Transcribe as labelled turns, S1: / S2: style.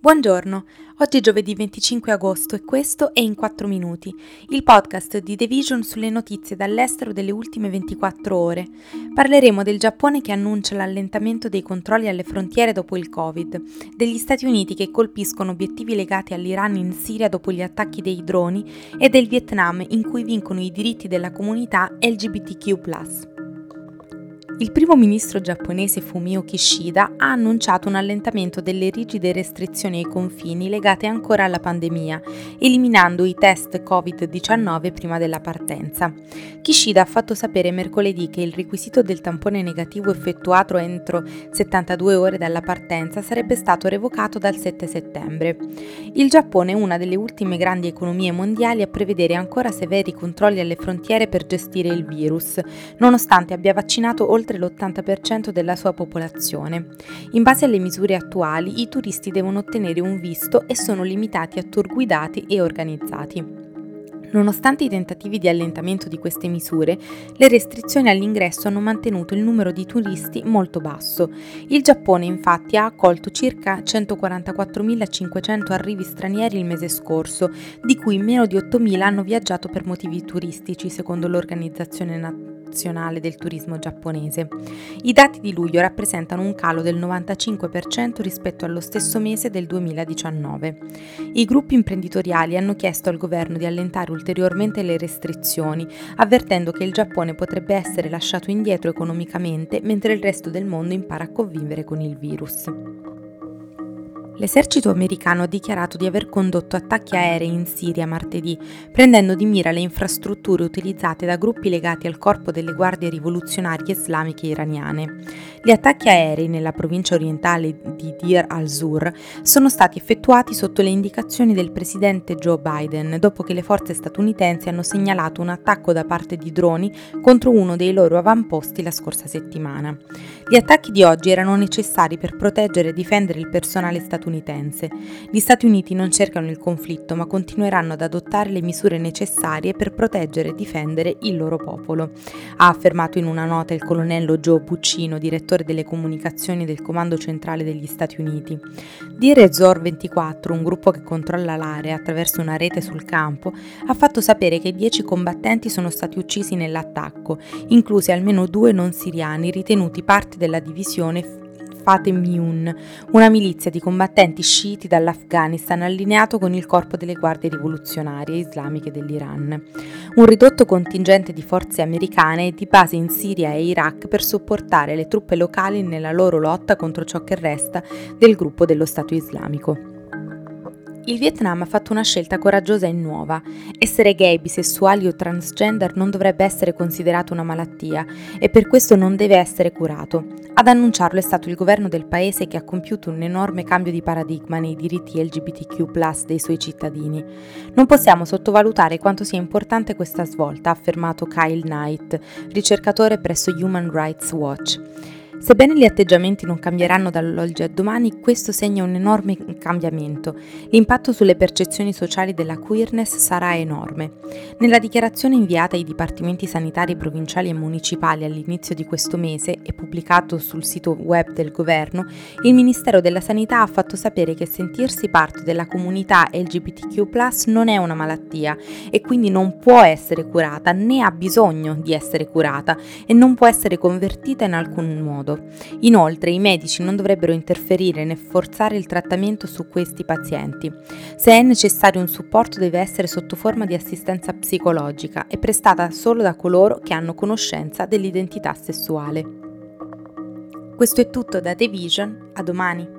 S1: Buongiorno, oggi è giovedì 25 agosto e questo è In 4 Minuti, il podcast di The Vision sulle notizie dall'estero delle ultime 24 ore. Parleremo del Giappone che annuncia l'allentamento dei controlli alle frontiere dopo il Covid, degli Stati Uniti che colpiscono obiettivi legati all'Iran in Siria dopo gli attacchi dei droni e del Vietnam in cui vincono i diritti della comunità LGBTQ. Il primo ministro giapponese Fumio Kishida ha annunciato un allentamento delle rigide restrizioni ai confini legate ancora alla pandemia, eliminando i test Covid-19 prima della partenza. Kishida ha fatto sapere mercoledì che il requisito del tampone negativo effettuato entro 72 ore dalla partenza sarebbe stato revocato dal 7 settembre. Il Giappone è una delle ultime grandi economie mondiali a prevedere ancora severi controlli alle frontiere per gestire il virus, nonostante abbia vaccinato oltre oltre l'80% della sua popolazione. In base alle misure attuali, i turisti devono ottenere un visto e sono limitati a tour guidati e organizzati. Nonostante i tentativi di allentamento di queste misure, le restrizioni all'ingresso hanno mantenuto il numero di turisti molto basso. Il Giappone infatti ha accolto circa 144.500 arrivi stranieri il mese scorso, di cui meno di 8.000 hanno viaggiato per motivi turistici, secondo l'Organizzazione Nazionale del Turismo giapponese. I dati di luglio rappresentano un calo del 95% rispetto allo stesso mese del 2019. I gruppi imprenditoriali hanno chiesto al governo di allentare ulteriormente le restrizioni, avvertendo che il Giappone potrebbe essere lasciato indietro economicamente mentre il resto del mondo impara a convivere con il virus. L'esercito americano ha dichiarato di aver condotto attacchi aerei in Siria martedì, prendendo di mira le infrastrutture utilizzate da gruppi legati al corpo delle guardie rivoluzionarie islamiche iraniane. Gli attacchi aerei nella provincia orientale di Dir al-Zur sono stati effettuati sotto le indicazioni del presidente Joe Biden, dopo che le forze statunitensi hanno segnalato un attacco da parte di droni contro uno dei loro avamposti la scorsa settimana. Gli attacchi di oggi erano necessari per proteggere e difendere il personale statunitense statunitense. Gli Stati Uniti non cercano il conflitto, ma continueranno ad adottare le misure necessarie per proteggere e difendere il loro popolo, ha affermato in una nota il colonnello Joe Puccino, direttore delle comunicazioni del Comando Centrale degli Stati Uniti. Dire Zor 24, un gruppo che controlla l'area attraverso una rete sul campo, ha fatto sapere che 10 combattenti sono stati uccisi nell'attacco, inclusi almeno due non siriani ritenuti parte della divisione Fateh-Myun, una milizia di combattenti sciiti dall'Afghanistan allineato con il corpo delle guardie rivoluzionarie islamiche dell'Iran. Un ridotto contingente di forze americane è di base in Siria e Iraq per supportare le truppe locali nella loro lotta contro ciò che resta del gruppo dello Stato islamico. Il Vietnam ha fatto una scelta coraggiosa e nuova. Essere gay, bisessuali o transgender non dovrebbe essere considerato una malattia e per questo non deve essere curato. Ad annunciarlo è stato il governo del paese che ha compiuto un enorme cambio di paradigma nei diritti LGBTQ dei suoi cittadini. Non possiamo sottovalutare quanto sia importante questa svolta, ha affermato Kyle Knight, ricercatore presso Human Rights Watch. Sebbene gli atteggiamenti non cambieranno dall'oggi a domani, questo segna un enorme cambiamento. L'impatto sulle percezioni sociali della queerness sarà enorme. Nella dichiarazione inviata ai dipartimenti sanitari provinciali e municipali all'inizio di questo mese e pubblicato sul sito web del governo, il Ministero della Sanità ha fatto sapere che sentirsi parte della comunità LGBTQ non è una malattia e quindi non può essere curata né ha bisogno di essere curata e non può essere convertita in alcun modo modo. Inoltre i medici non dovrebbero interferire né forzare il trattamento su questi pazienti. Se è necessario un supporto deve essere sotto forma di assistenza psicologica e prestata solo da coloro che hanno conoscenza dell'identità sessuale. Questo è tutto da The Vision, a domani.